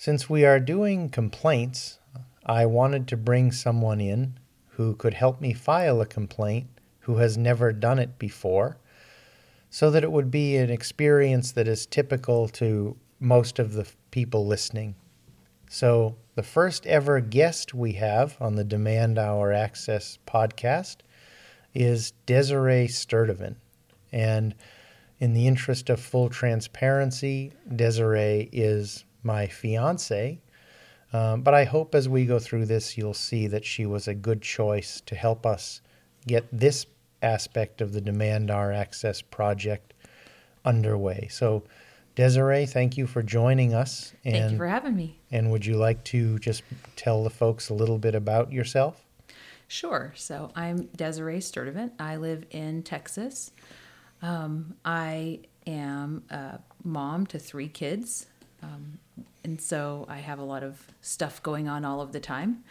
Since we are doing complaints, I wanted to bring someone in who could help me file a complaint who has never done it before so that it would be an experience that is typical to most of the people listening. So, the first ever guest we have on the Demand Our Access podcast is Desiree Sturdevant. And in the interest of full transparency, Desiree is my fiance. Um, but I hope as we go through this, you'll see that she was a good choice to help us get this aspect of the Demand Our Access project underway. So, Desiree, thank you for joining us. And, thank you for having me. And would you like to just tell the folks a little bit about yourself? Sure. So, I'm Desiree Sturdevant. I live in Texas. Um, I am a mom to three kids. Um, and so I have a lot of stuff going on all of the time.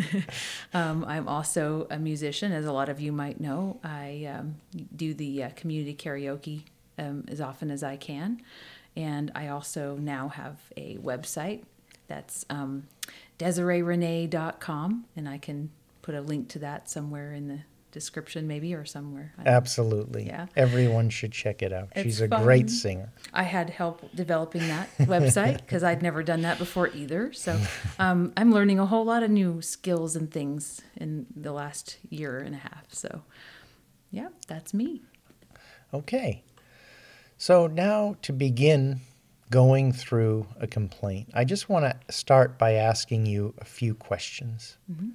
um, I'm also a musician, as a lot of you might know. I um, do the uh, community karaoke um, as often as I can. And I also now have a website that's um, DesireeRenee.com, and I can put a link to that somewhere in the description maybe or somewhere. Absolutely. Yeah. Everyone should check it out. It's She's a fun. great singer. I had help developing that website because I'd never done that before either. So um, I'm learning a whole lot of new skills and things in the last year and a half. So yeah, that's me. Okay. So now to begin going through a complaint, I just want to start by asking you a few questions. Mm-hmm.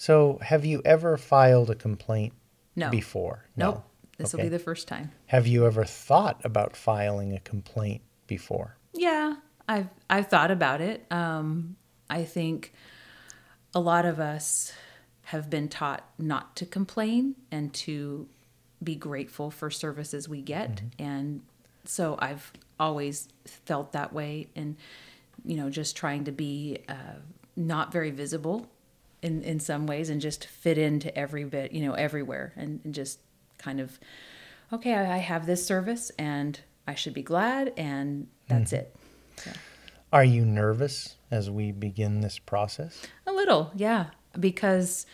So, have you ever filed a complaint no. before? Nope. No. This okay. will be the first time. Have you ever thought about filing a complaint before? Yeah, I've I've thought about it. Um, I think a lot of us have been taught not to complain and to be grateful for services we get, mm-hmm. and so I've always felt that way, and you know, just trying to be uh, not very visible in in some ways and just fit into every bit you know everywhere and, and just kind of okay I, I, have this service and i should be glad and that's mm. it so. are you nervous as we begin this process a little yeah because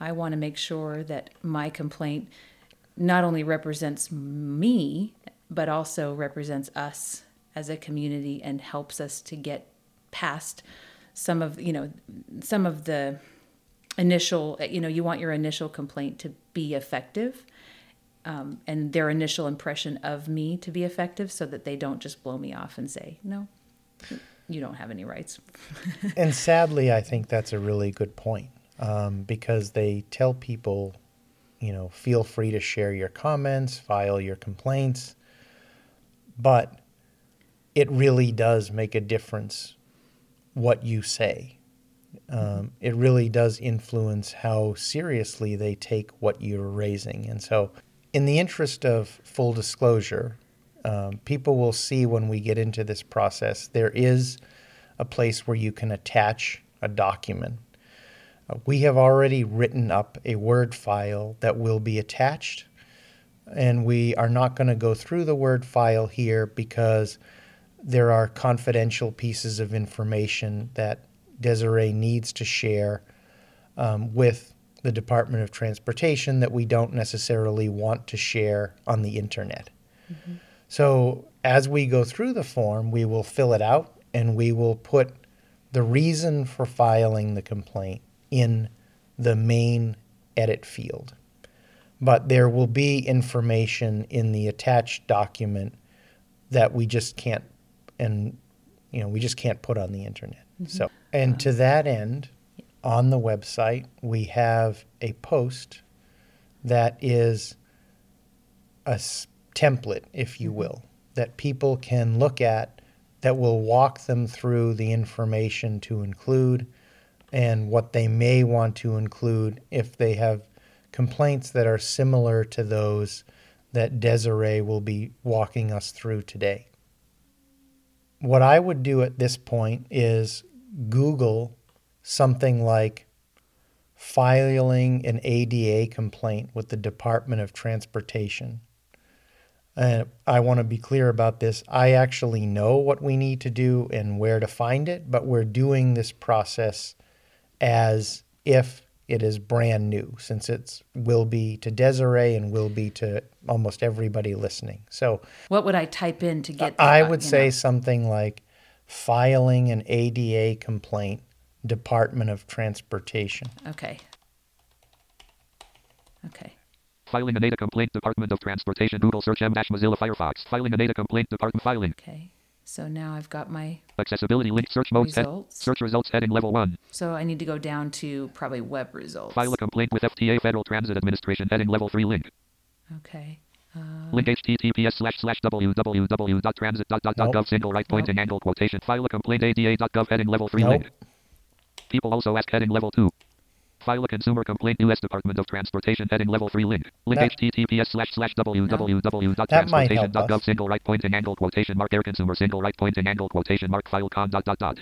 i want to make sure that my complaint not only represents me but also represents us as a community and helps us to get past some of you know some of the initial you know you want your initial complaint to be effective um, and their initial impression of me to be effective so that they don't just blow me off and say no you don't have any rights. And sadly i think that's a really good point um, because they tell people you know feel free to share your comments file your complaints but it really does make a difference what you say. Um, it really does influence how seriously they take what you're raising. And so, in the interest of full disclosure, um, people will see when we get into this process, there is a place where you can attach a document. Uh, we have already written up a Word file that will be attached, and we are not going to go through the Word file here because there are confidential pieces of information that Desiree needs to share um, with the Department of Transportation that we don't necessarily want to share on the internet. Mm-hmm. So, as we go through the form, we will fill it out and we will put the reason for filing the complaint in the main edit field. But there will be information in the attached document that we just can't and you know we just can't put on the internet. Mm-hmm. So and to that end, on the website we have a post that is a s- template, if you mm-hmm. will, that people can look at that will walk them through the information to include and what they may want to include if they have complaints that are similar to those that Desiree will be walking us through today what I would do at this point is Google something like filing an ADA complaint with the Department of Transportation. uh, I want to be clear about this. I actually know what we need to do and where to find it, but we're doing this process as if it is brand new, since it will be to Desiree and will be to almost everybody listening. So What would I type in to get? I would you say know? something like filing an ADA complaint, Department of Transportation. Okay. Okay. Filing a data complaint Department of Transportation Google search M dash Mozilla Firefox. Filing a data complaint Department filing. Okay. So now I've got my. Accessibility link search mode set. Results. Search results heading level 1. So I need to go down to probably web results. File a complaint with FTA Federal Transit Administration heading level 3 link. Okay. Uh, link https slash slash www.transit.gov Nope. single right pointing angle quotation. File a complaint ada.gov heading level 3 Nope. link. People also ask heading level 2. File a consumer complaint U.S. Department of Transportation heading level 3 link. Link That- https slash slash That might help www.transportation.gov us. single right pointing angle quotation mark air consumer single right pointing angle quotation mark file con dot dot dot.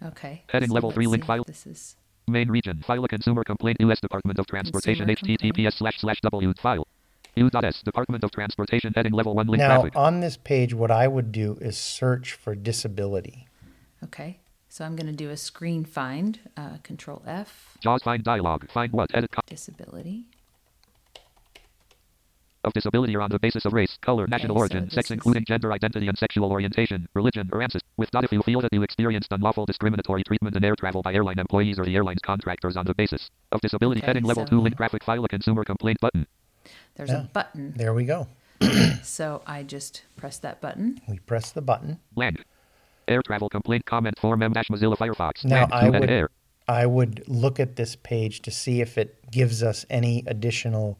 Okay. Heading level three link file. This is Main region. File a consumer complaint U.S. Department of Transportation Consumer https complaint. slash slash w file. U.S. Department of Transportation heading level 1 link Now, graphic. on this page, what I would do is search for disability. okay. So I'm going to do a screen find. Uh, control F. JAWS find dialog. Find what? Edit co- Disability. of disability or on the basis of race, color, national so origin, this sex is- including gender identity and sexual orientation, religion, or ancestry. With that if you feel that you experienced unlawful discriminatory treatment in air travel by airline employees or the airline's contractors on the basis of disability Okay, heading level so- 2 link graphic file a consumer complaint button. There's Yeah. a button. There we go. So I just press that button. We press the button. Blank. Air travel complaint comment form M dash Mozilla Firefox. Now, I would, air. I would look at this page to see if it gives us any additional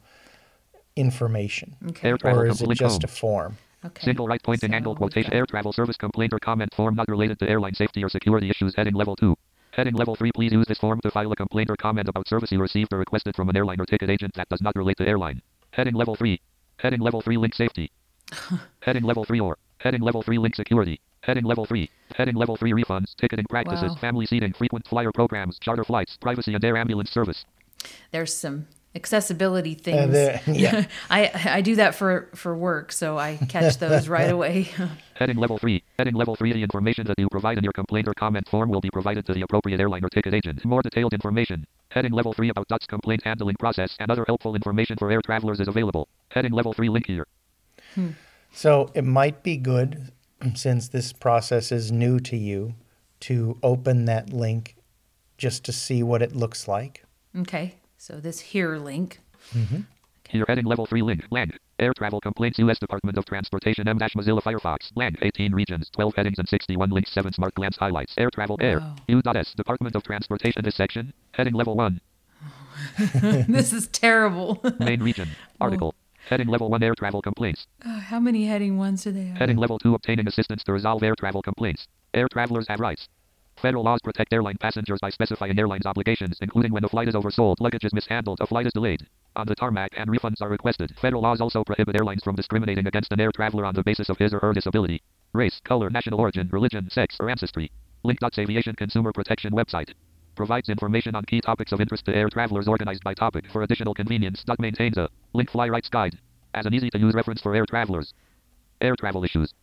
information. Okay. Air travel Or is it complaint just a form? Okay. Single right pointing So angle quotation got- air travel service complaint or comment form not related to airline safety or security issues heading level 2. Heading level 3 please use this form to file a complaint or comment about service you received or requested from an airline or ticket agent that does not relate to airline. Heading level 3. Heading level 3 link safety. Heading level 3 or heading level 3 link security. Heading level 3. Heading level 3 refunds, ticketing practices, Wow. family seating, frequent flyer programs, charter flights, privacy and air ambulance service. There's some accessibility uh, things. there- yeah. I I do that for for work, so I catch those right away. Heading level 3. Heading level 3 The information that you provide in your complaint or comment form will be provided to the appropriate airline or ticket agent. More detailed information. Heading level 3 about DOTS complaint handling process and other helpful information for air travelers is available. Heading level 3 link here. Hmm. So it might be good, since this process is new to you, to open that link just to see what it looks like. okay. So this here link. Mm-hmm. Here heading level 3 link. Blank. Air travel complaints U.S. Department of Transportation M dash Mozilla Firefox. Blank. 18 regions, 12 headings and 61 links, 7 smart glance highlights. Air travel air. Wow. U.S. Department of Transportation this section. Heading level 1. this is terrible. Main region. Article. Heading level 1 air travel complaints. Uh, How many heading ones do they have? Heading level 2 obtaining assistance to resolve air travel complaints. Air travelers have rights. Federal laws protect airline passengers by specifying airlines' obligations, including when a flight is oversold, luggage is mishandled, a flight is delayed. On the tarmac and refunds are requested. Federal laws also prohibit airlines from discriminating against an air traveler on the basis of his or her disability, race, color, national origin, religion, sex, or ancestry. Link.aviation Aviation Consumer Protection website. Provides information on key topics of interest to air travelers organized by topic. For additional convenience, Dot maintains a link fly rights guide as an easy to use reference for air travelers. Air travel issues.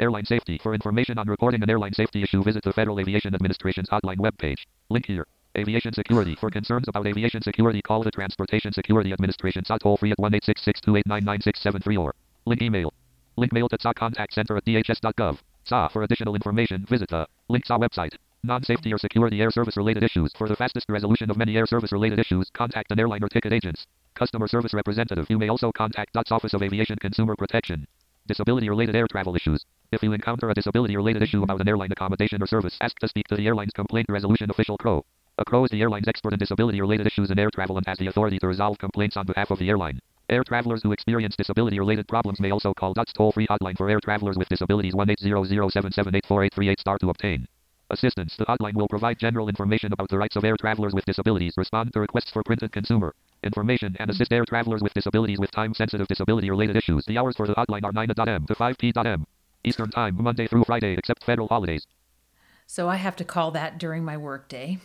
Airline safety. For information on reporting an airline safety issue, visit the Federal Aviation Administration's hotline webpage. Link here. Aviation security. For concerns about aviation security, call the Transportation Security Administration toll free at 1 866 or link email. Link mail to contact center at dhs.gov. SA. For additional information, visit the link SA website. Non-safety or security air service related issues. For the fastest resolution of many air service related issues, contact an airline or ticket agents. Customer service representative. You may also contact DOTS Office of Aviation Consumer Protection. Disability related air travel issues. If you encounter a disability related issue about an airline accommodation or service, ask to speak to the airline's complaint resolution official CRO. A CRO is the airline's expert in disability related issues in air travel and has the authority to resolve complaints on behalf of the airline. Air travelers who experience disability related problems may also call DOTS toll free hotline for air travelers with disabilities 1 800 star to obtain. Assistance. The hotline will provide general information about the rights of air travelers with disabilities, respond to requests for printed consumer information, and assist air travelers with disabilities with time-sensitive disability-related issues. The hours for the hotline are 9 a.m. to 5 p.m. Eastern Time, Monday through Friday, except federal holidays. So I have to call that during my workday.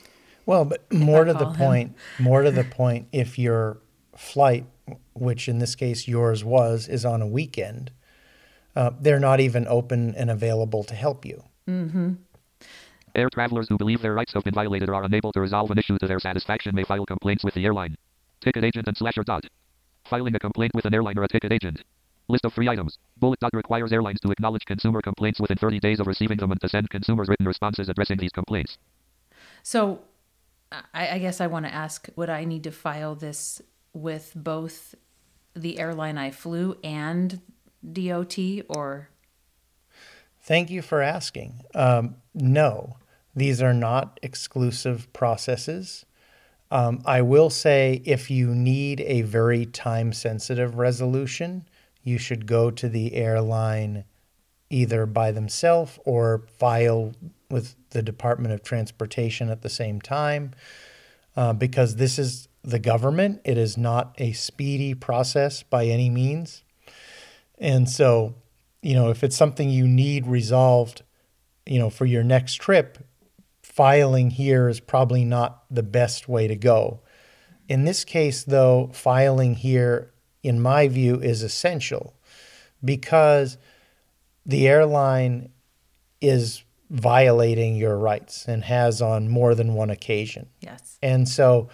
Well, but more to the him. point, more to the point, if your flight, which in this case yours was, is on a weekend, uh, they're not even open and available to help you. Air travelers who believe their rights have been violated or are unable to resolve an issue to their satisfaction may file complaints with the airline. Ticket agent and slasher dot. Filing a complaint with an airline or a ticket agent. List of three items. Bullet dot requires airlines to acknowledge consumer complaints within 30 days of receiving them and to send consumers written responses addressing these complaints. So, I, I guess I want to ask: Would I need to file this with both the airline I flew and DOT, or Thank you for asking. Um, no, these are not exclusive processes. Um, I will say if you need a very time sensitive resolution, you should go to the airline either by themselves or file with the Department of Transportation at the same time uh, because this is the government. It is not a speedy process by any means. And so, you know, if it's something you need resolved, you know, for your next trip, filing here is probably not the best way to go. In this case, though, filing here, in my view, is essential because the airline is violating your rights and has on more than one occasion. yes? And so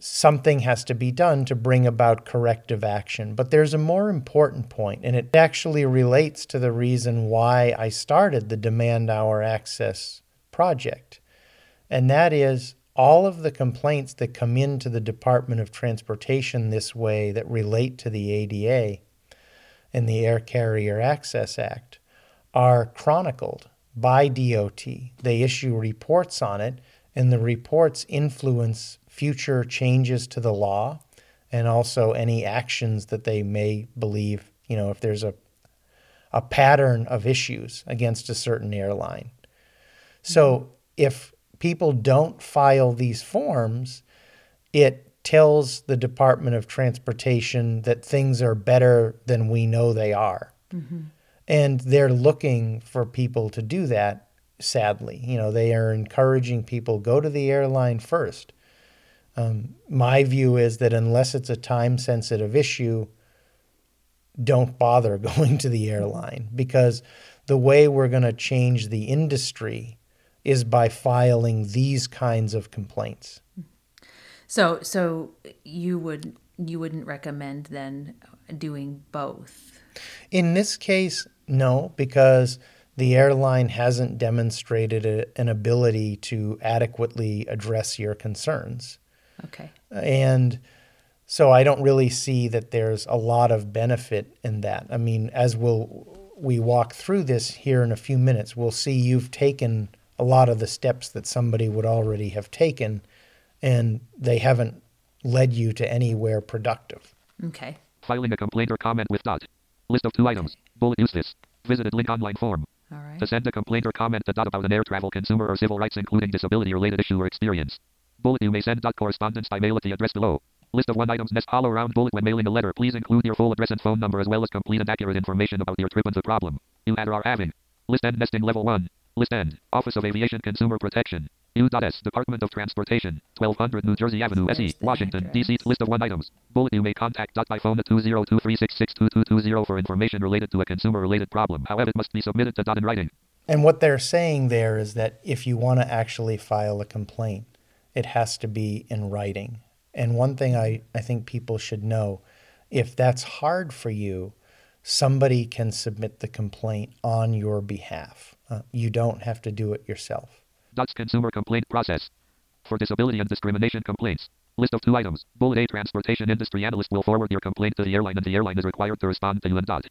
something has to be done to bring about corrective action. But there's a more important point, and it actually relates to the reason why I started the Demand Our Access project. And that is all of the complaints that come into the Department of Transportation this way that relate to the ADA and the Air Carrier Access Act are chronicled by DOT. They issue reports on it, and the reports influence future changes to the law and also any actions that they may believe, you know, if there's a a pattern of issues against a certain airline. So if people don't file these forms, it tells the Department of Transportation that things are better than we know they are. And they're looking for people to do that, sadly. You know, they are encouraging people go to the airline first. Um, my view is that unless it's a time sensitive issue, don't bother going to the airline because the way we're going to change the industry is by filing these kinds of complaints. So, so you would you wouldn't recommend then doing both? In this case, no, because the airline hasn't demonstrated a, an ability to adequately address your concerns. Okay. And so I don't really see that there's a lot of benefit in that. I mean, as we'll we walk through this here in a few minutes, we'll see you've taken a lot of the steps that somebody would already have taken and they haven't led you to anywhere productive. Okay. Filing a complaint or comment with dot. List of two items. Bullet use this. Visited link online form. All right. To send a complaint or comment to dot about an air travel consumer or civil rights including disability related issue or experience. Bullet you may send dot correspondence by mail at the address below. List of one items nest hollow round bullet when mailing a letter. Please include your full address and phone number as well as complete and accurate information about your trip and the problem you had or are having. List end nesting level 1. List end. Office of Aviation Consumer Protection. U.S. Department of Transportation. 1200 New Jersey Avenue, SE, Washington. D.C. List of one items. Bullet you may contact dot by phone at 202-366-2220 for information related to a consumer related problem. However, it must be submitted to dot in writing. And what they're saying there is that if you want to actually file a complaint, it has to be in writing. And one thing I, I think people should know if that's hard for you, somebody can submit the complaint on your behalf. Uh, you don't have to do it yourself. Dots consumer complaint process. For disability and discrimination complaints. List of two items. Bullet A transportation industry analyst will forward your complaint to the airline and the airline is required to respond to you and dot.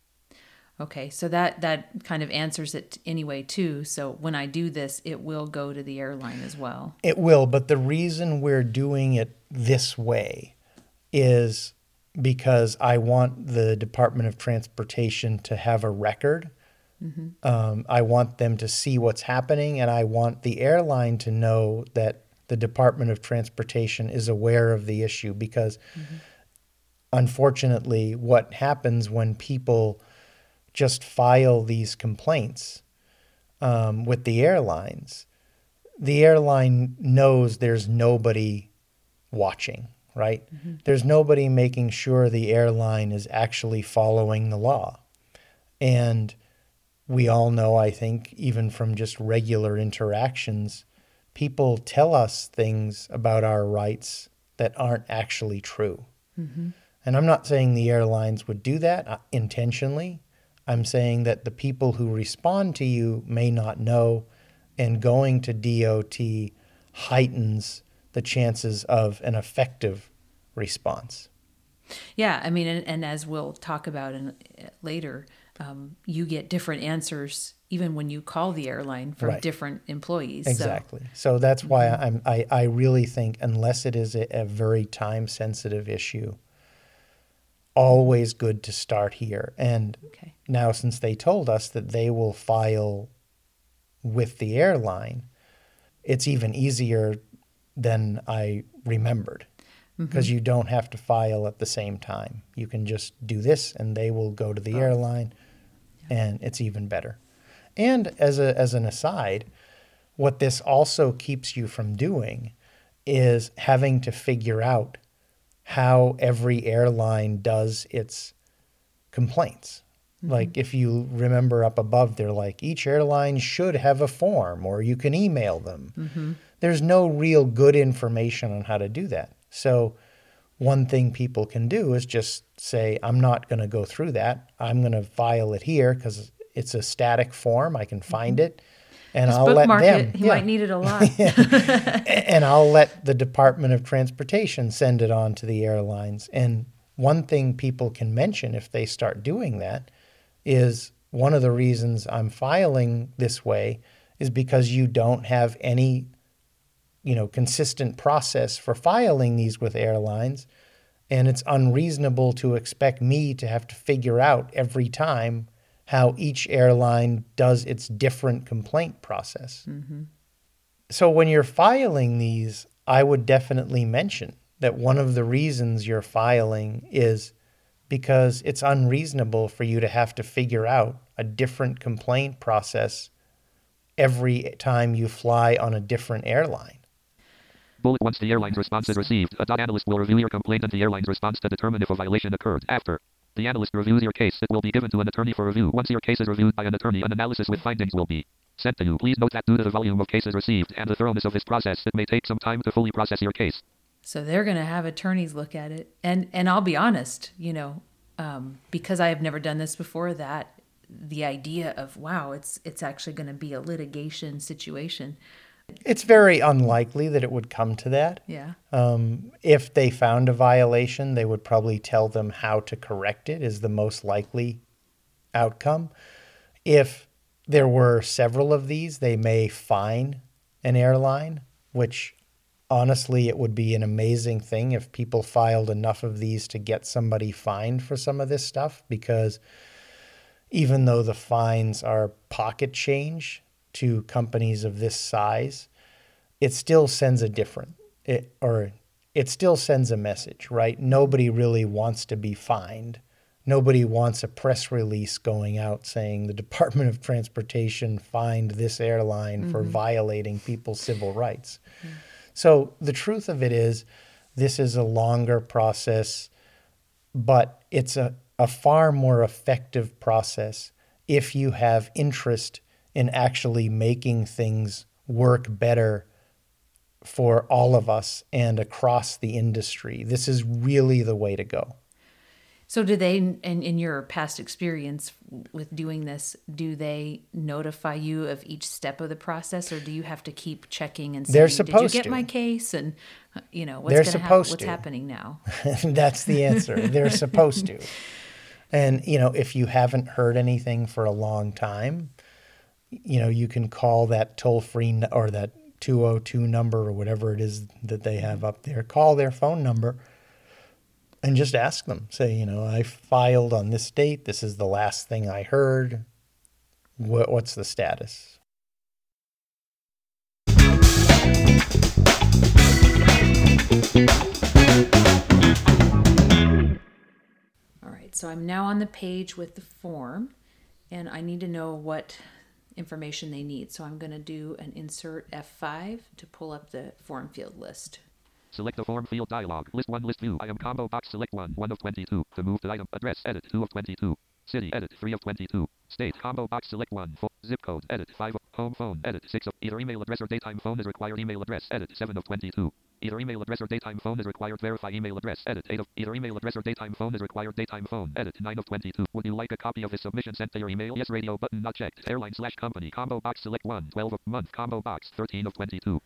Okay. So that that kind of answers it anyway too. So when I do this, it will go to the airline as well. It will, but the reason we're doing it this way is because I want the Department of Transportation to have a record. Um, I want them to see what's happening, and I want the airline to know that the Department of Transportation is aware of the issue because unfortunately, what happens when people just file these complaints um, with the airlines, the airline knows there's nobody watching, right? There's nobody making sure the airline is actually following the law. And we all know, I think, even from just regular interactions, people tell us things about our rights that aren't actually true. And I'm not saying the airlines would do that uh, intentionally. I'm saying that the people who respond to you may not know, and going to DOT heightens the chances of an effective response. Yeah, I mean, and, and as we'll talk about in, later, um, you get different answers even when you call the airline from Right. different employees. So- Exactly. So, that's why I'm, I, I really think, unless it is a, a very time sensitive issue, always good to start here. And okay. now, since they told us that they will file with the airline, it's even easier than I remembered mm-hmm. because you don't have to file at the same time. You can just do this and they will go to the oh. airline and it's even better. And as a as an aside, what this also keeps you from doing is having to figure out how every airline does its complaints. Mm-hmm. Like if you remember up above, they're like each airline should have a form or you can email them. Mm-hmm. There's no real good information on how to do that. So one thing people can do is just say, I'm not going to go through that. I'm going to file it here because it's a static form. I can find mm-hmm. it. And Just I'll let them. it. You yeah. might need it a lot. and I'll let the Department of Transportation send it on to the airlines. And one thing people can mention if they start doing that is one of the reasons I'm filing this way is because you don't have any you know consistent process for filing these with airlines and it's unreasonable to expect me to have to figure out every time how each airline does its different complaint process. Mm-hmm. So when you're filing these, I would definitely mention that one of the reasons you're filing is because it's unreasonable for you to have to figure out a different complaint process every time you fly on a different airline. Bullet once the airline's response is received, a dot analyst will review your complaint and the airline's response to determine if a violation occurred. After the analyst reviews your case, it will be given to an attorney for review. Once your case is reviewed by an attorney, an analysis with findings will be sent to you. Please note that due to the volume of cases received and the thoroughness of this process, it may take some time to fully process your case. So they're going to have attorneys look at it, and and I'll be honest, you know, um, because I have never done this before. That the idea of wow, it's it's actually going to be a litigation situation. It's very unlikely that it would come to that. Yeah. Um, if they found a violation, they would probably tell them how to correct it, is the most likely outcome. If there were several of these, they may fine an airline, which honestly, it would be an amazing thing if people filed enough of these to get somebody fined for some of this stuff because even though the fines are pocket change to companies of this size, it still sends a different it or it still sends a message, right? Nobody really wants to be fined. Nobody wants a press release going out saying the Department of Transportation fined this airline for mm-hmm. violating people's civil rights. So the truth of it is, this is a longer process, but it's a, a far more effective process if you have interest in actually making things work better for all of us and across the industry. This is really the way to go. So do they, in, in your past experience with doing this, do they notify you of each step of the process, or do you have to keep checking and saying, They're "Did you get to. my case?" And uh, you know what's They're gonna what's happening now. That's the answer. They're supposed to. And, you know, if you haven't heard anything for a long time, you know, you can call that toll free or that 202 number or whatever it is that they have up there. Call their phone number and just ask them. Say, you know, I filed on this date. This is the last thing I heard. What, what's the status? All right, so I'm now on the page with the form, and I need to know what information they need. So I'm going to do an insert F5 to pull up the form field list. Select the form field dialog. List 1, list view. I am combo box. Select 1, 1 of 22. To move to item. Address edit 2 of 22. City, edit 3 of 22. State, combo box, select 1. Fo- zip code, edit 5 of, home phone, edit 6 of, either email address or daytime phone is required email address, edit 7 of 22. Either email address or daytime phone is required verify email address, edit 8 of, either email address or daytime phone is required daytime phone, edit 9 of 22. Would you like a copy of this submission sent to your email? Yes, radio button not checked. Airline slash company, combo box, select 1. 12 of, month, combo box, 13 of 22.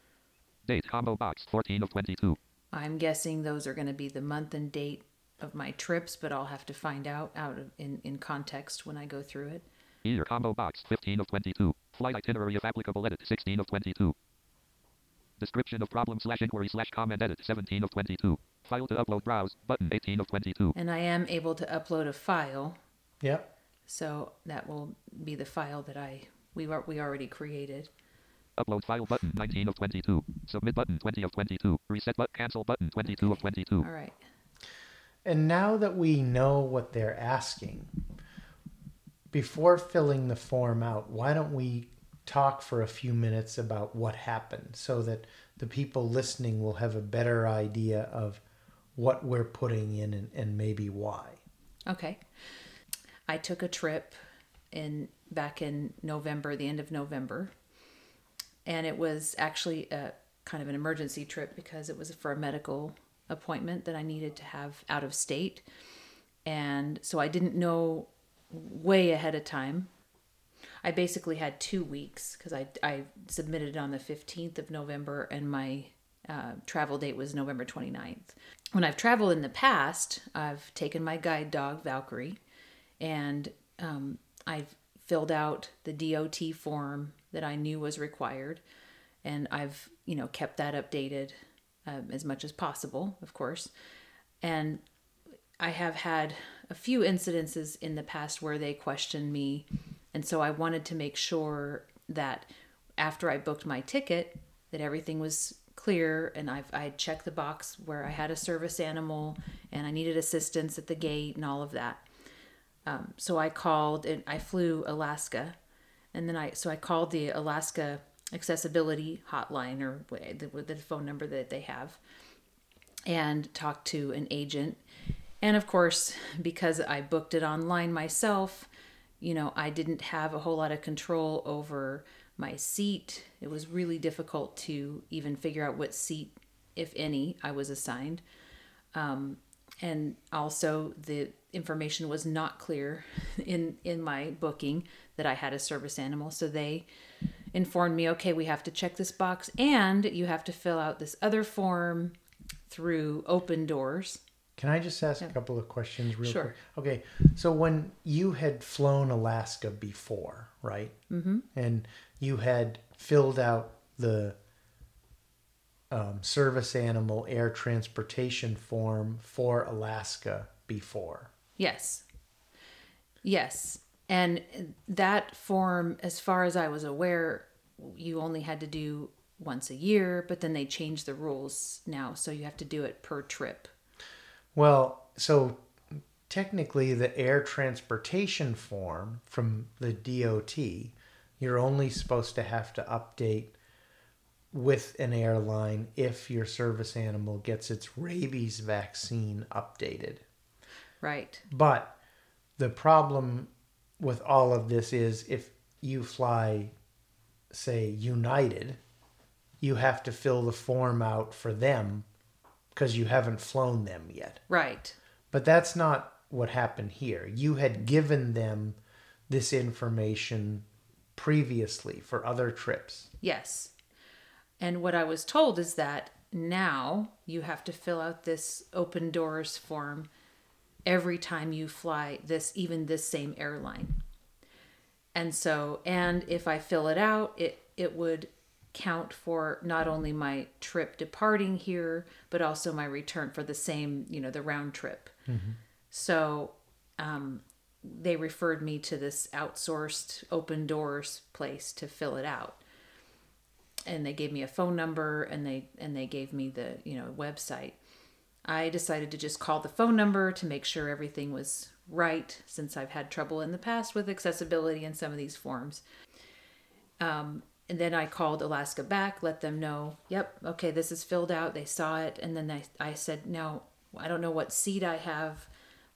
Date, combo box, 14 of 22. I'm guessing those are going to be the month and date of my trips, but I'll have to find out out of, in in context when I go through it. Year combo box 15 of 22. Flight itinerary if applicable edit 16 of 22. Description of problem slash inquiry slash comment edit 17 of 22. File to upload browse button 18 of 22. And I am able to upload a file, Yep. so that will be the file that I we were, we already created. Upload file button 19 of 22. Submit button 20 of 22. Reset but cancel button 22 of 22. All right. And now that we know what they're asking, before filling the form out, why don't we talk for a few minutes about what happened so that the people listening will have a better idea of what we're putting in and, and maybe why? Okay. I took a trip in back in November, the end of November. And it was actually a kind of an emergency trip because it was for a medical appointment that I needed to have out of state. And so I didn't know way ahead of time. I basically had two weeks because I, I submitted it on the 15th of November and my uh, travel date was November 29th. When I've traveled in the past, I've taken my guide dog, Valkyrie, and um, I've filled out the DOT form that I knew was required. And I've, you know, kept that updated um, as much as possible, of course. And I have had a few incidences in the past where they questioned me. And so I wanted to make sure that after I booked my ticket, that everything was clear and I've I checked the box where I had a service animal and I needed assistance at the gate and all of that. Um, so I called and I flew Alaska, and then I so I called the Alaska accessibility hotline or the, the phone number that they have, and talked to an agent. And of course, because I booked it online myself, you know, I didn't have a whole lot of control over my seat. It was really difficult to even figure out what seat, if any, I was assigned. Um, and also, the information was not clear in in my booking that I had a service animal. So they informed me, okay, we have to check this box, and you have to fill out this other form through Open Doors. Can I just ask a couple of questions real Sure. quick? Okay. So when you had flown Alaska before, right? Mm-hmm. And you had filled out the um, service animal air transportation form for Alaska before. Yes. Yes. And that form, as far as I was aware, you only had to do once a year, but then they changed the rules now. So you have to do it per trip. Well, so technically, the air transportation form from the DOT, you're only supposed to have to update with an airline if your service animal gets its rabies vaccine updated. Right. But the problem with all of this is if you fly, say, United, you have to fill the form out for them because you haven't flown them yet. Right. But that's not what happened here. You had given them this information previously for other trips. Yes. And what I was told is that now you have to fill out this open doors form every time you fly this even this same airline. And so and if I fill it out, it it would count for not only my trip departing here but also my return for the same, you know, the round trip. So um they referred me to this outsourced open doors place to fill it out and they gave me a phone number and they and they gave me the you know website i decided to just call the phone number to make sure everything was right since i've had trouble in the past with accessibility in some of these forms um, and then i called alaska back let them know yep okay this is filled out they saw it and then I, I said now i don't know what seat i have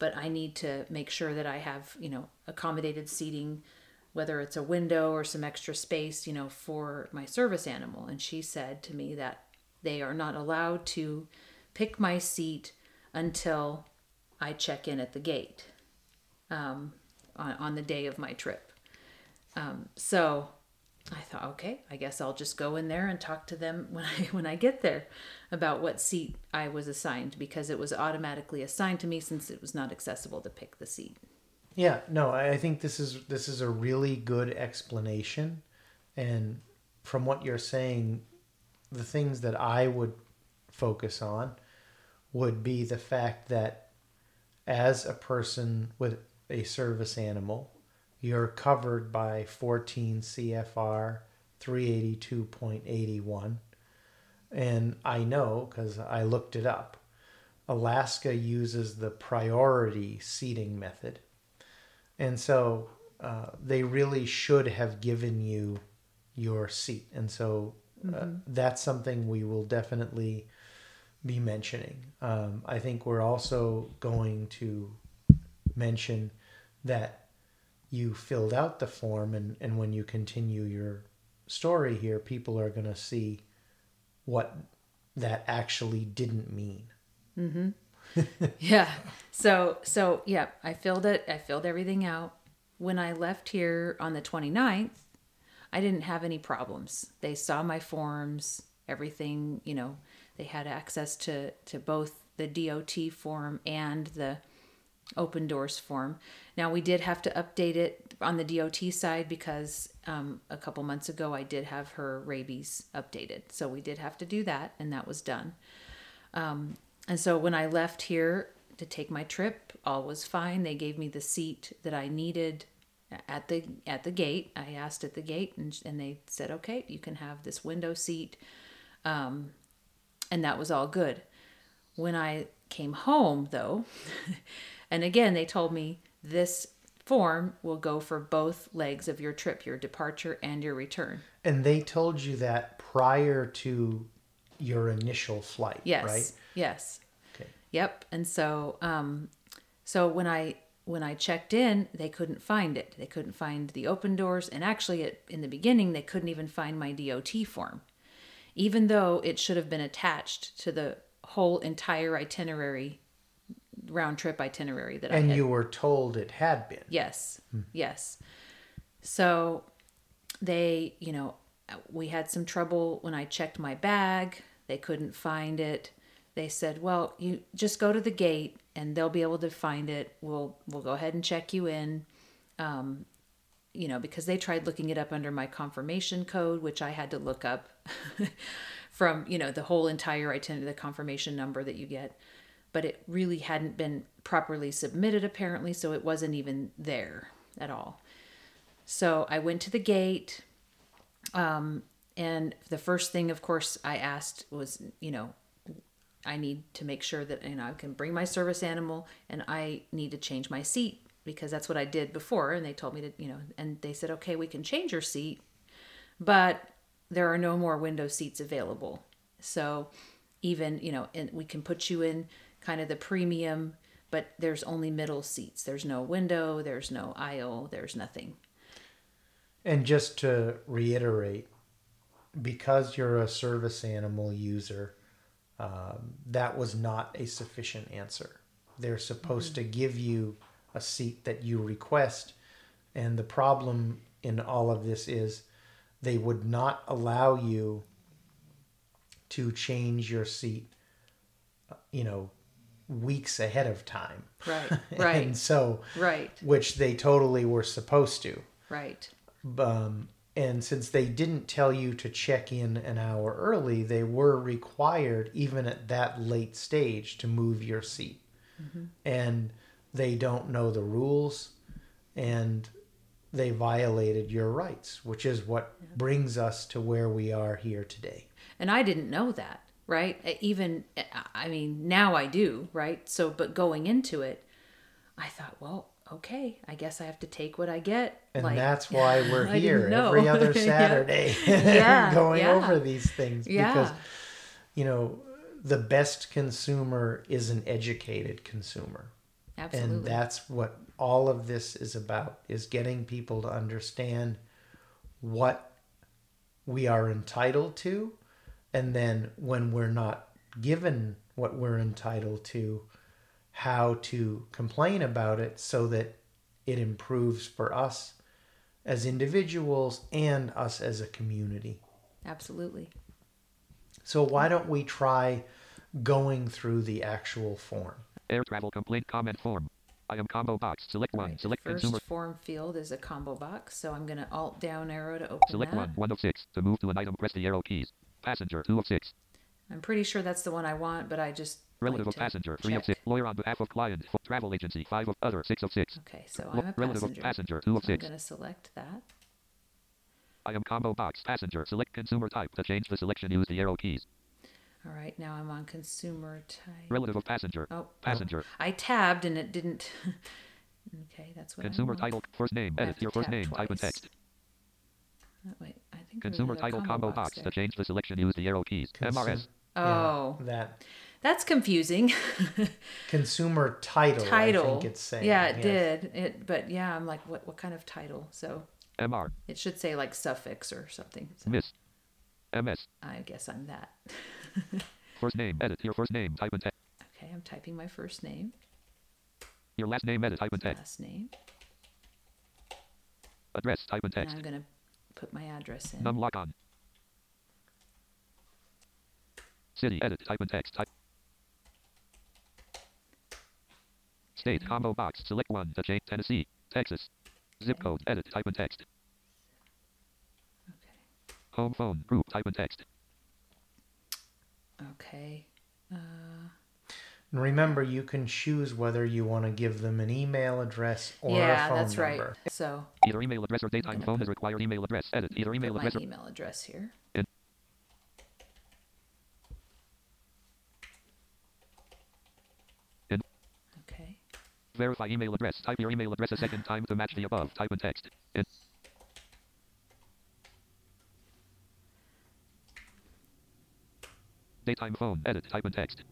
but I need to make sure that I have, you know, accommodated seating, whether it's a window or some extra space, you know, for my service animal. And she said to me that they are not allowed to pick my seat until I check in at the gate um, on, on the day of my trip. Um, so I thought, okay, I guess I'll just go in there and talk to them when I when I get there about what seat I was assigned because it was automatically assigned to me since it was not accessible to pick the seat. Yeah, no, I think this is this is a really good explanation, and from what you're saying, the things that I would focus on would be the fact that as a person with a service animal, you're covered by 14 CFR 382.81. And I know because I looked it up. Alaska uses the priority seating method. And so uh, they really should have given you your seat. And so uh, that's something we will definitely be mentioning. Um, I think we're also going to mention that you filled out the form, and, and when you continue your story here, people are going to see what that actually didn't mean. Mm-hmm. yeah. So so yeah, I filled it. I filled everything out. When I left here on the 29th, I didn't have any problems. They saw my forms, everything, you know, they had access to to both the DOT form and the open doors form. Now we did have to update it on the DOT side because um, a couple months ago I did have her rabies updated, so we did have to do that, and that was done. Um, and so when I left here to take my trip, all was fine. They gave me the seat that I needed at the at the gate. I asked at the gate, and and they said, "Okay, you can have this window seat," um, and that was all good. When I came home, though, and again they told me this form will go for both legs of your trip, your departure and your return. And they told you that prior to your initial flight, Yes. right? Yes. Okay. Yep. And so, um, so when I when I checked in, they couldn't find it. They couldn't find the open doors, and actually, it, in the beginning, they couldn't even find my DOT form, even though it should have been attached to the whole entire itinerary, round trip itinerary that I And you were told it had been. Yes. Yes. So they, you know, we had some trouble when I checked my bag. They couldn't find it. They said, "Well, you just go to the gate and they'll be able to find it. We'll we'll go ahead and check you in." Um, you know, because they tried looking it up under my confirmation code, which I had to look up from, you know, the whole entire itinerary, the confirmation number that you get. But it really hadn't been properly submitted, apparently, so it wasn't even there at all. So I went to the gate. Um, and the first thing, of course, I asked was, you know, I need to make sure that you know I can bring my service animal, and I need to change my seat because that's what I did before. And they told me to, you know, and they said, okay, we can change your seat, but there are no more window seats available. So even you know, and we can put you in kind of the premium, but there's only middle seats. There's no window. There's no aisle. There's nothing. And just to reiterate, because you're a service animal user, um, that was not a sufficient answer. They're supposed to give you a seat that you request. And the problem in all of this is they would not allow you to change your seat, uh, you know, weeks ahead of time. Right. Right. and so, right. which they totally were supposed to. Right. Um, and since they didn't tell you to check in an hour early, they were required, even at that late stage, to move your seat. And they don't know the rules, and they violated your rights, which is what brings us to where we are here today. and i didn't know that right? Even i mean now i do right? So but going into it i thought well okay i guess i have to take what i get And Like, that's why we're here every other Saturday Yeah, going yeah. over these things because you know the best consumer is an educated consumer Absolutely. And that's what all of this is about is getting people to understand what we are entitled to and then when we're not given what we're entitled to how to complain about it so that it improves for us as individuals and us as a community. Absolutely. So why don't we try going through the actual form? Air travel complaint comment form. I am combo box. Select one. Right, Select the first consumer. form field is a combo box, so I'm going to alt down arrow to open Select that. one. One of six. To move to an item, press the arrow keys. Passenger. Two of six. I'm pretty sure that's the one I want, but I just Relative like of passenger. Three of six. Lawyer on behalf of client. Travel agency. Five of other. Six of six. Okay, so I'm a relative of passenger. passenger. Two of So I'm going to select that. I am combo box. Passenger. Select consumer type. To change the selection, use the arrow keys. All right, now I'm on consumer type. Relative of passenger. Oh, oh. Passenger. I tabbed and it didn't. okay, that's what Consumer I title. First name. Edit your first tap name. Type in twice. text. Oh, wait, I think Consumer title combo box. there. To change the selection, use the arrow keys. Consum- MRS. Oh. yeah, Oh. that That's confusing. consumer title. title. I think it's saying. yeah, it yes. did. It, but yeah, I'm like, what? What kind of title? So MR. it should say like suffix or something. So Miss. MS. I guess I'm that. First name. Edit your first name. Type in text. Okay, I'm typing my first name, Your last name. Edit. Type in text. last name, Address. Type in and text. I'm gonna put my address in. Num lock on. City. Edit. Type in text. Type. State combo box. Select one to change Tennessee, Texas. Zip code. Edit. Type in text. Okay. Home phone. Group. Type in text. Okay. Uh, And remember, you can choose whether you want to give them an email address or yeah, a phone that's number. right. So Either email address or daytime gonna phone is required email address. Edit. Either email put my address or email address here. In- In- Okay. verify email address. Type your email address a second time to match the above. Type in text. In- Daytime phone. Edit. Type in text.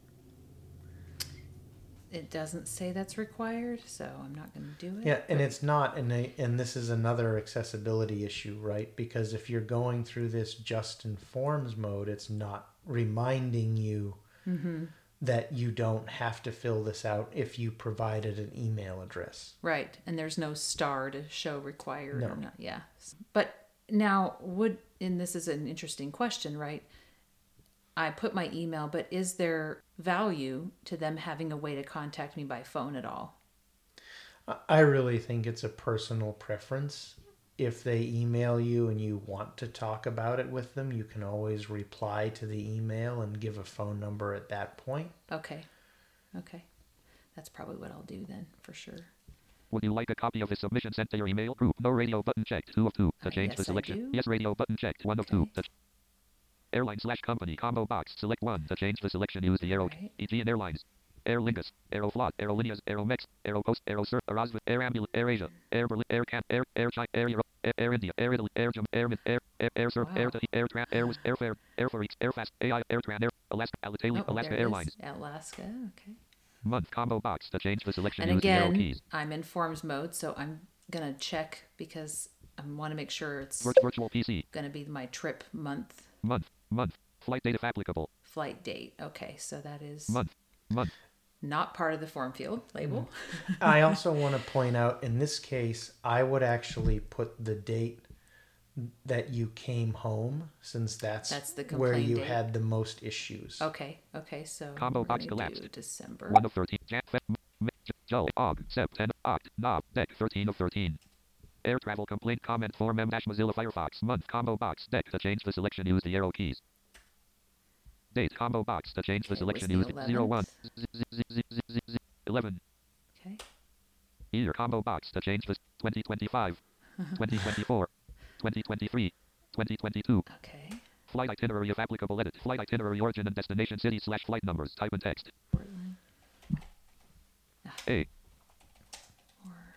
It doesn't say that's required, so I'm not going to do it. Yeah, and it's not, and and this is another accessibility issue, right? Because if you're going through this just in forms mode, it's not reminding you Mm-hmm. that you don't have to fill this out if you provided an email address. Right, and there's no star to show required or not. Yeah, but now would and this is an interesting question, right? I put my email, but is there value to them having a way to contact me by phone at all? I- I really think it's a personal preference. If they email you and you want to talk about it with them, you can always reply to the email and give a phone number at that point. Okay, okay, that's probably what I'll do then for sure. Would you like a copy of the submission sent to your email? Group. No radio button checked. Two of two. To Uh, change yes, the selection. Yes, radio button checked. One of two. To airline slash company combo box. Select one. To change the selection, use the arrow. Right. Aegean Airlines. Aer Lingus, Aeroflot, Aerolíneas, Aeromex, Aeropost, Aerosur, Erasmus, Air Ambulance, Air Asia, Air Berlin, Air Can, Air Air China, Air Europe, Air, Air India, Air Italy, Air Jam, Air Min, Air Air Air Air Wow. Tahiti, Air Tran, Air Was, Airfare, Air Freaks, Airfast, AI, Air Tran, Air Alaska, Alitalia, Oh, Alaska there it is. Airlines. Alaska. Okay. Month combo box to change the selection. And use the arrow again. I'm in forms mode, so I'm gonna check because I want to make sure it's virtual PC. gonna be my trip month Month. Month. Flight date if applicable. flight date. Okay, so that is Month. Month. not part of the form field label. I also want to point out in this case, I would actually put the date that you came home since that's, That's the where you date. had the most issues. Okay, okay, so Combo we're box collapsed. do December. One of thirteen. Jan, Feb, M, M, J, Jul, Aug, Sep, Ten, Oct, Nob, Dec. Thirteen of thirteen. Air travel complaint comment form M dash Mozilla Firefox month combo box deck to change the selection use the arrow keys. Date combo box to change the selection use the zero one 11th? z- z- z- z- z- z- z- eleven. Okay, Year combo box to change the 2025, 2024, 2023, 2022. okay. Flight itinerary if applicable edit. Flight itinerary origin and destination city slash flight numbers. Type in text. Portland. A. Or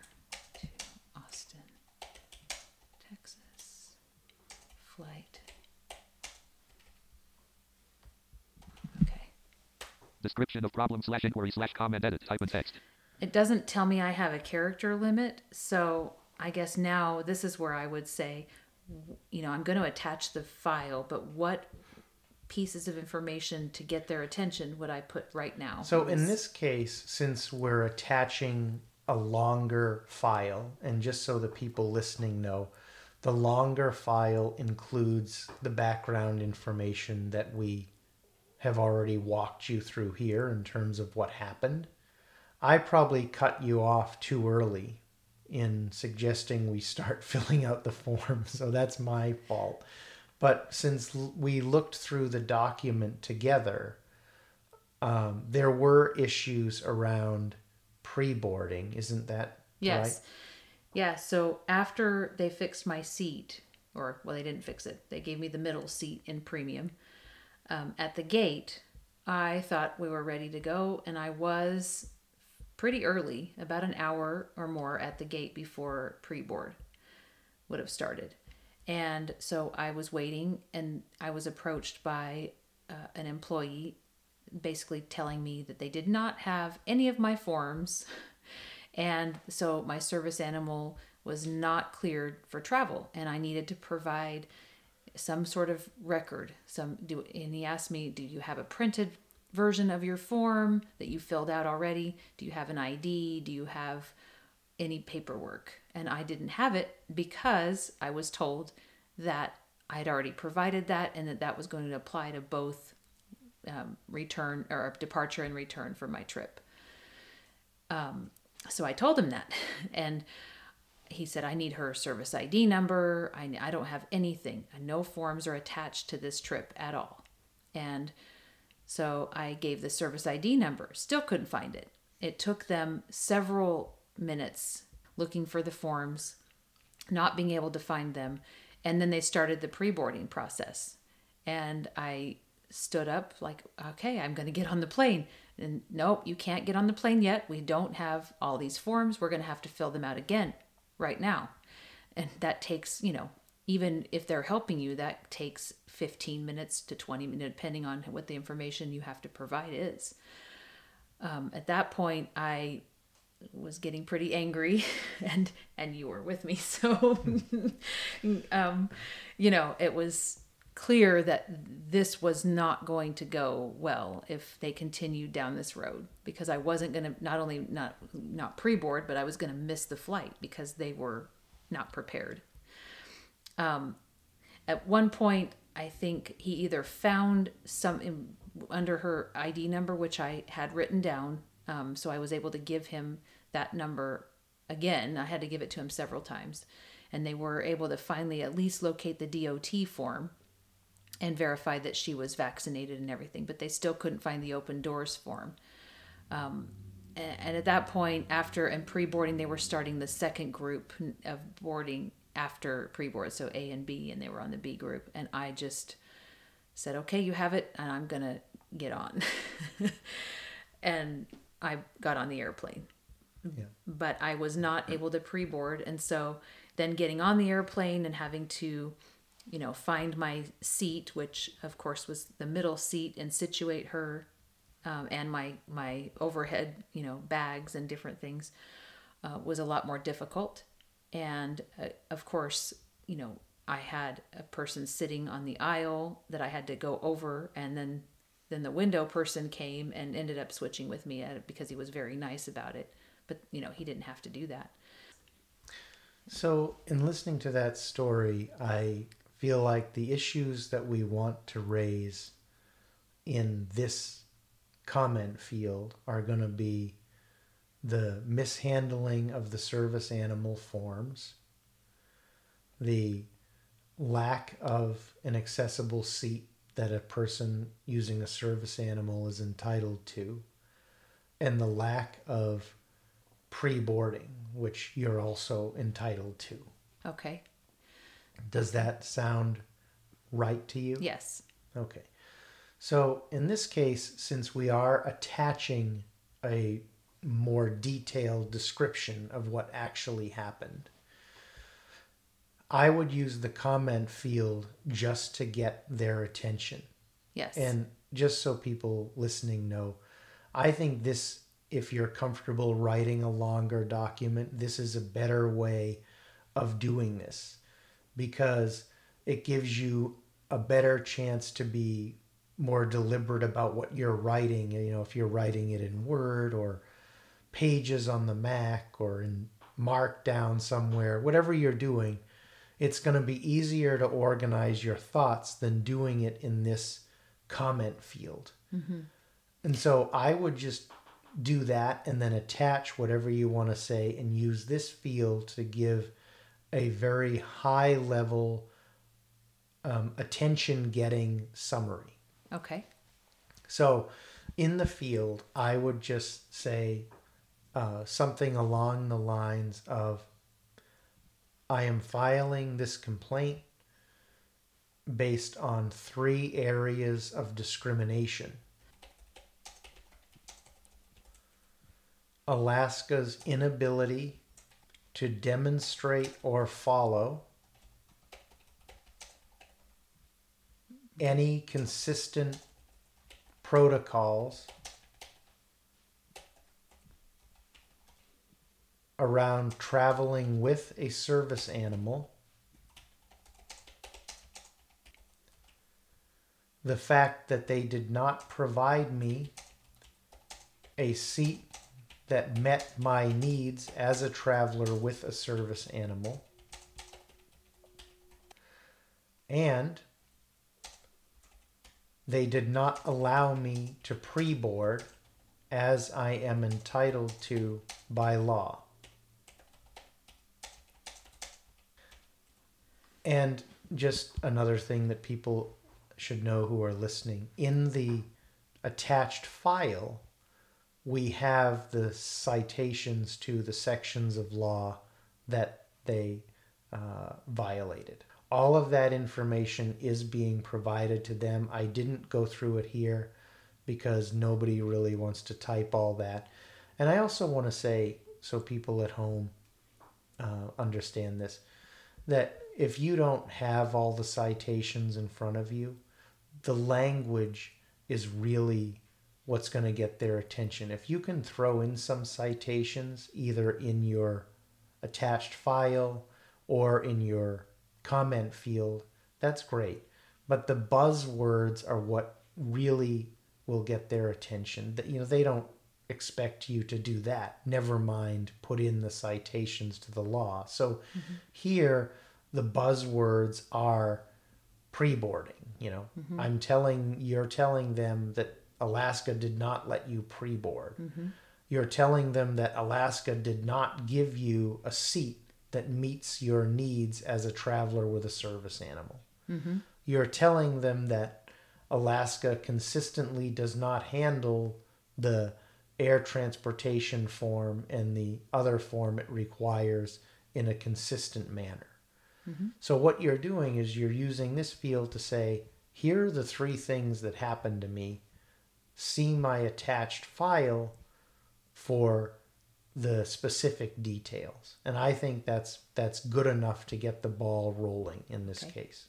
to Austin, Texas. Flight. Okay. Description of problem slash inquiry slash comment edit. Type in text. It doesn't tell me I have a character limit, so I guess now this is where I would say, you know, I'm going to attach the file, but what pieces of information to get their attention would I put right now? So in this case, since we're attaching a longer file, and just so the people listening know, the longer file includes the background information that we have already walked you through here in terms of what happened. I probably cut you off too early in suggesting we start filling out the form, so that's my fault. But since we looked through the document together, um, there were issues around pre-boarding, isn't that Yes. right? Yeah, so after they fixed my seat, or well, they didn't fix it, they gave me the middle seat in premium. Um, at the gate, I thought we were ready to go, and I was pretty early, about an hour or more at the gate before pre board would have started. And so I was waiting, and I was approached by uh, an employee basically telling me that they did not have any of my forms. And so my service animal was not cleared for travel, and I needed to provide some sort of record. Some do, and he asked me, "Do you have a printed version of your form that you filled out already? Do you have an ID? Do you have any paperwork?" And I didn't have it because I was told that I had already provided that, and that that was going to apply to both um, return or departure and return for my trip. Um, so I told him that, and he said, I need her service ID number. I, I don't have anything. No forms are attached to this trip at all. And so I gave the service ID number. Still couldn't find it. It took them several minutes looking for the forms, not being able to find them. And then they started the pre boarding process. And I stood up, like, okay, I'm going to get on the plane. And nope, you can't get on the plane yet. We don't have all these forms. We're going to have to fill them out again right now. And that takes, you know, even if they're helping you, that takes 15 minutes to 20 minutes, depending on what the information you have to provide is. Um, at that point, I was getting pretty angry, and and you were with me, so um, you know it was clear that this was not going to go well if they continued down this road because I wasn't going to not only not not pre-board but I was going to miss the flight because they were not prepared. Um, at one point, I think he either found some in, under her ID number, which I had written down, um, so I was able to give him that number again. I had to give it to him several times, and they were able to finally at least locate the DOT form and verify that she was vaccinated and everything, but they still couldn't find the open doors form. Um, and, and at that point, after and pre boarding, they were starting the second group of boarding after pre board, so A and B, and they were on the B group. And I just said, okay, you have it, and I'm going to get on. and I got on the airplane. Yeah. But I was not able to pre board. And so then getting on the airplane and having to you know, find my seat, which of course was the middle seat, and situate her um, and my my overhead, you know, bags and different things uh, was a lot more difficult. And uh, of course, you know, I had a person sitting on the aisle that I had to go over, and then then the window person came and ended up switching with me because he was very nice about it. But you know, he didn't have to do that. So, in listening to that story, I feel like the issues that we want to raise in this comment field are going to be the mishandling of the service animal forms, the lack of an accessible seat that a person using a service animal is entitled to, and the lack of pre boarding, which you're also entitled to. Okay. Does that sound right to you? Yes. Okay. So in this case, since we are attaching a more detailed description of what actually happened, I would use the comment field just to get their attention. Yes. And just so people listening know, I think this if you're comfortable writing a longer document, this is a better way of doing this because it gives you a better chance to be more deliberate about what you're writing. You know, if you're writing it in Word or pages on the Mac or in Markdown somewhere, whatever you're doing, it's going to be easier to organize your thoughts than doing it in this comment field. Mm-hmm. And so I would just do that and then attach whatever you want to say and use this field to give a very high level um, attention getting summary. Okay. So in the field, I would just say uh, something along the lines of I am filing this complaint based on three areas of discrimination. Alaska's inability to demonstrate or follow any consistent protocols around traveling with a service animal. The fact that they did not provide me a seat that met my needs as a traveler with a service animal. And they did not allow me to pre board as I am entitled to by law. And just another thing that people should know who are listening in the attached file, we have the citations to the sections of law that they uh, violated. All of that information is being provided to them. I didn't go through it here because nobody really wants to type all that. And I also want to say, so people at home uh, understand this, that if you don't have all the citations in front of you, the language is really what's going to get their attention. If you can throw in some citations either in your attached file or in your comment field, that's great. But the buzzwords are what really will get their attention. You know, they don't expect you to do that. Never mind put in the citations to the law. So mm-hmm. here the buzzwords are pre-boarding, you know. Mm-hmm. I'm telling you're telling them that Alaska did not let you pre-board. Mm-hmm. You're telling them that Alaska did not give you a seat that meets your needs as a traveler with a service animal. Mm-hmm. You're telling them that Alaska consistently does not handle the air transportation form and the other form it requires in a consistent manner. Mm-hmm. So, what you're doing is you're using this field to say, here are the three things that happened to me. See my attached file for the specific details. And I think that's that's good enough to get the ball rolling in this Okay. case.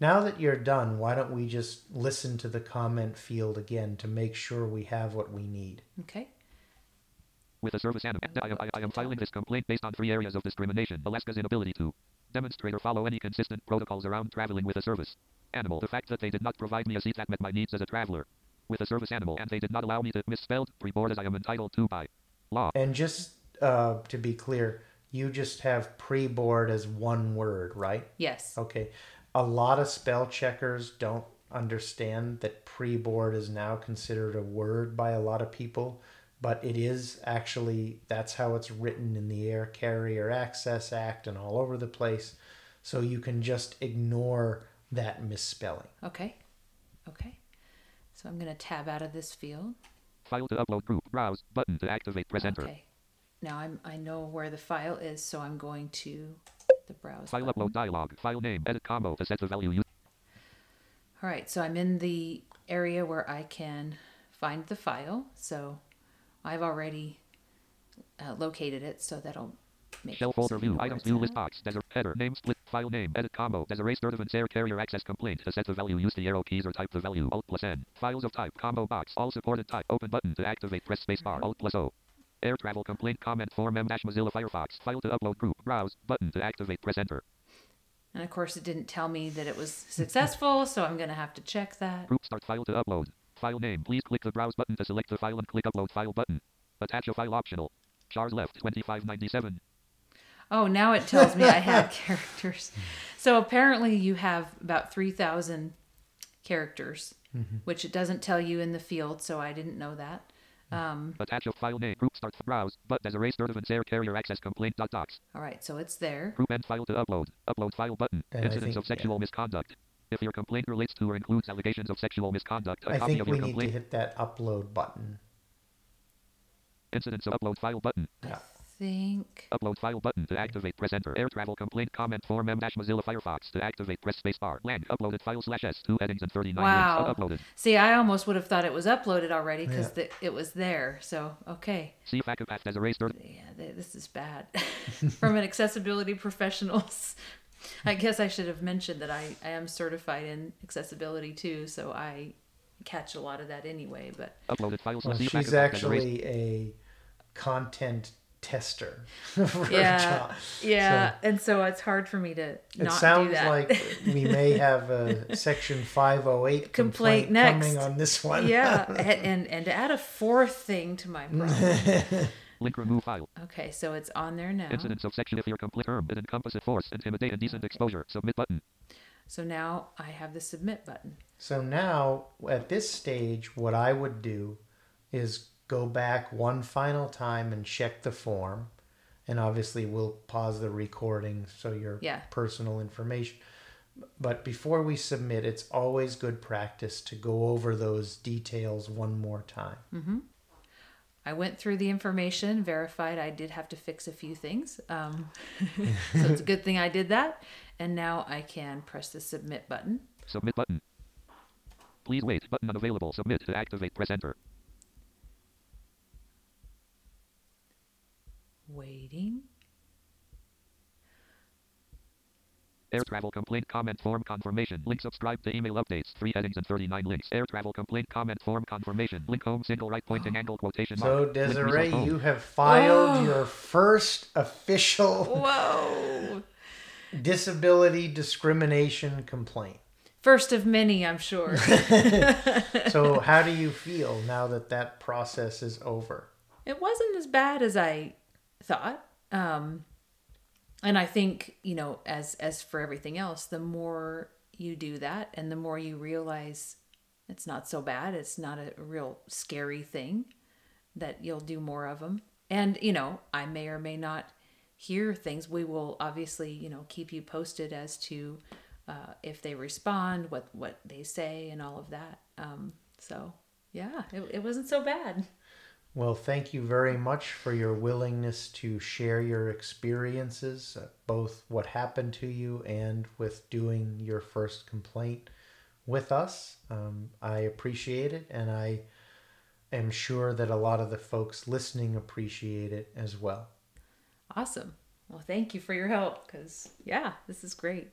Now that you're done, why don't we just listen to the comment field again to make sure we have what we need? Okay. With a service animal, I am, I, I am filing this complaint based on three areas of discrimination. Alaska's inability to demonstrate or follow any consistent protocols around traveling with a service animal. The fact that they did not provide me a seat that met my needs as a traveler with a service animal, and they did not allow me to misspelled pre-board as I am entitled to by law. And just uh, to be clear, you just have pre-board as one word, right? Yes. Okay. A lot of spell checkers don't understand that pre-board is now considered a word by a lot of people, but it is actually that's how it's written in the Air Carrier Access Act and all over the place. So you can just ignore that misspelling. Okay. Okay. So I'm going to tab out of this field. File to upload group. Browse button to activate. Press enter. Okay. Now I'm I know where the file is, so I'm going to the browse. File button. upload dialog. File name. Edit combo to set the value. All right, so I'm in the area where I can find the file. So I've already uh, located it, so that'll make Shell folder view. Items view list box. Desert header. Name split. File name. Edit combo. Does erase? Desiree Sturdevant's air carrier access complaint. To set the value, use the arrow keys or type the value. Alt plus N. Files of type. Combo box. All supported type. Open button. To activate, press spacebar. Alt plus O. Air travel complaint comment form M dash Mozilla Firefox. File to upload group. Browse. Button. To activate, press enter. And of course, it didn't tell me that it was successful, so I'm going to have to check that. Group start file to upload. File name. Please click the browse button to select the file and click upload file button. Attach a file optional. Chars left 2597. Oh, now it tells me I have characters. So apparently, you have about 3,000 characters, which it doesn't tell you in the field, so I didn't know that. Um, Attach a file name. Group start browse. But Desiree Sturdevant's air carrier access complaint dot docs. all right, so it's there. Group end file to upload. Upload file button. And Incidents think- of sexual misconduct. If your complaint relates to or includes allegations of sexual misconduct, a I copy think of we your need to complaint. hit that upload button. Incidents of upload file button. Yeah. Think. Upload file button to activate. Press enter. Air travel complaint comment form M dash Mozilla Firefox to activate. Press spacebar. Lang. Uploaded file slash S. Two headings and 39 Wow. links. Uploaded. See, I almost would have thought it was uploaded already because Yeah. it was there. So, okay. See Facapath Desiree Sturd. Yeah, th- this is bad. From an accessibility professionals. I guess I should have mentioned that I, I am certified in accessibility too, so I catch a lot of that anyway. But Well, she's actually a content tester for her yeah, job. yeah, So and so it's hard for me to it not do sounds like we may have a section 508 Complaint complaint, next. coming on this one. yeah, and, and and to add a fourth thing to my problem. Link remove file. Okay, so it's on there now. Incidents of section if your complete term it encompasses force, intimidate, a decent exposure. Submit button. So now I have the submit button. So now, at this stage, what I would do is go back one final time and check the form. And obviously, we'll pause the recording so your Yeah. personal information. But before we submit, it's always good practice to go over those details one more time. I went through the information, verified I did have to fix a few things. Um, so it's a good thing I did that. And now I can press the submit button. Submit button. Please wait. Button unavailable. Submit to activate. Press enter. Waiting. Air travel complaint comment form confirmation. Link subscribe to email updates. Three headings and 39 links. Air travel complaint comment form confirmation. Link home single right pointing angle quotation So, mark. Link Desiree, you have filed Oh. your first official Whoa! disability discrimination complaint. First of many, I'm sure. So, how do you feel now that that process is over? it wasn't as bad as I thought. Um, and I think you know, as as for everything else, the more you do that, and the more you realize it's not so bad. It's not a real scary thing. That you'll do more of them, and you know, I may or may not hear things. We will obviously, you know, keep you posted as to uh, if they respond, what what they say, and all of that. Um, so yeah, it, it wasn't so bad. Well, thank you very much for your willingness to share your experiences, uh, both what happened to you and with doing your first complaint with us. Um, I appreciate it, and I am sure that a lot of the folks listening appreciate it as well. Awesome. Well, thank you for your help because, yeah, this is great.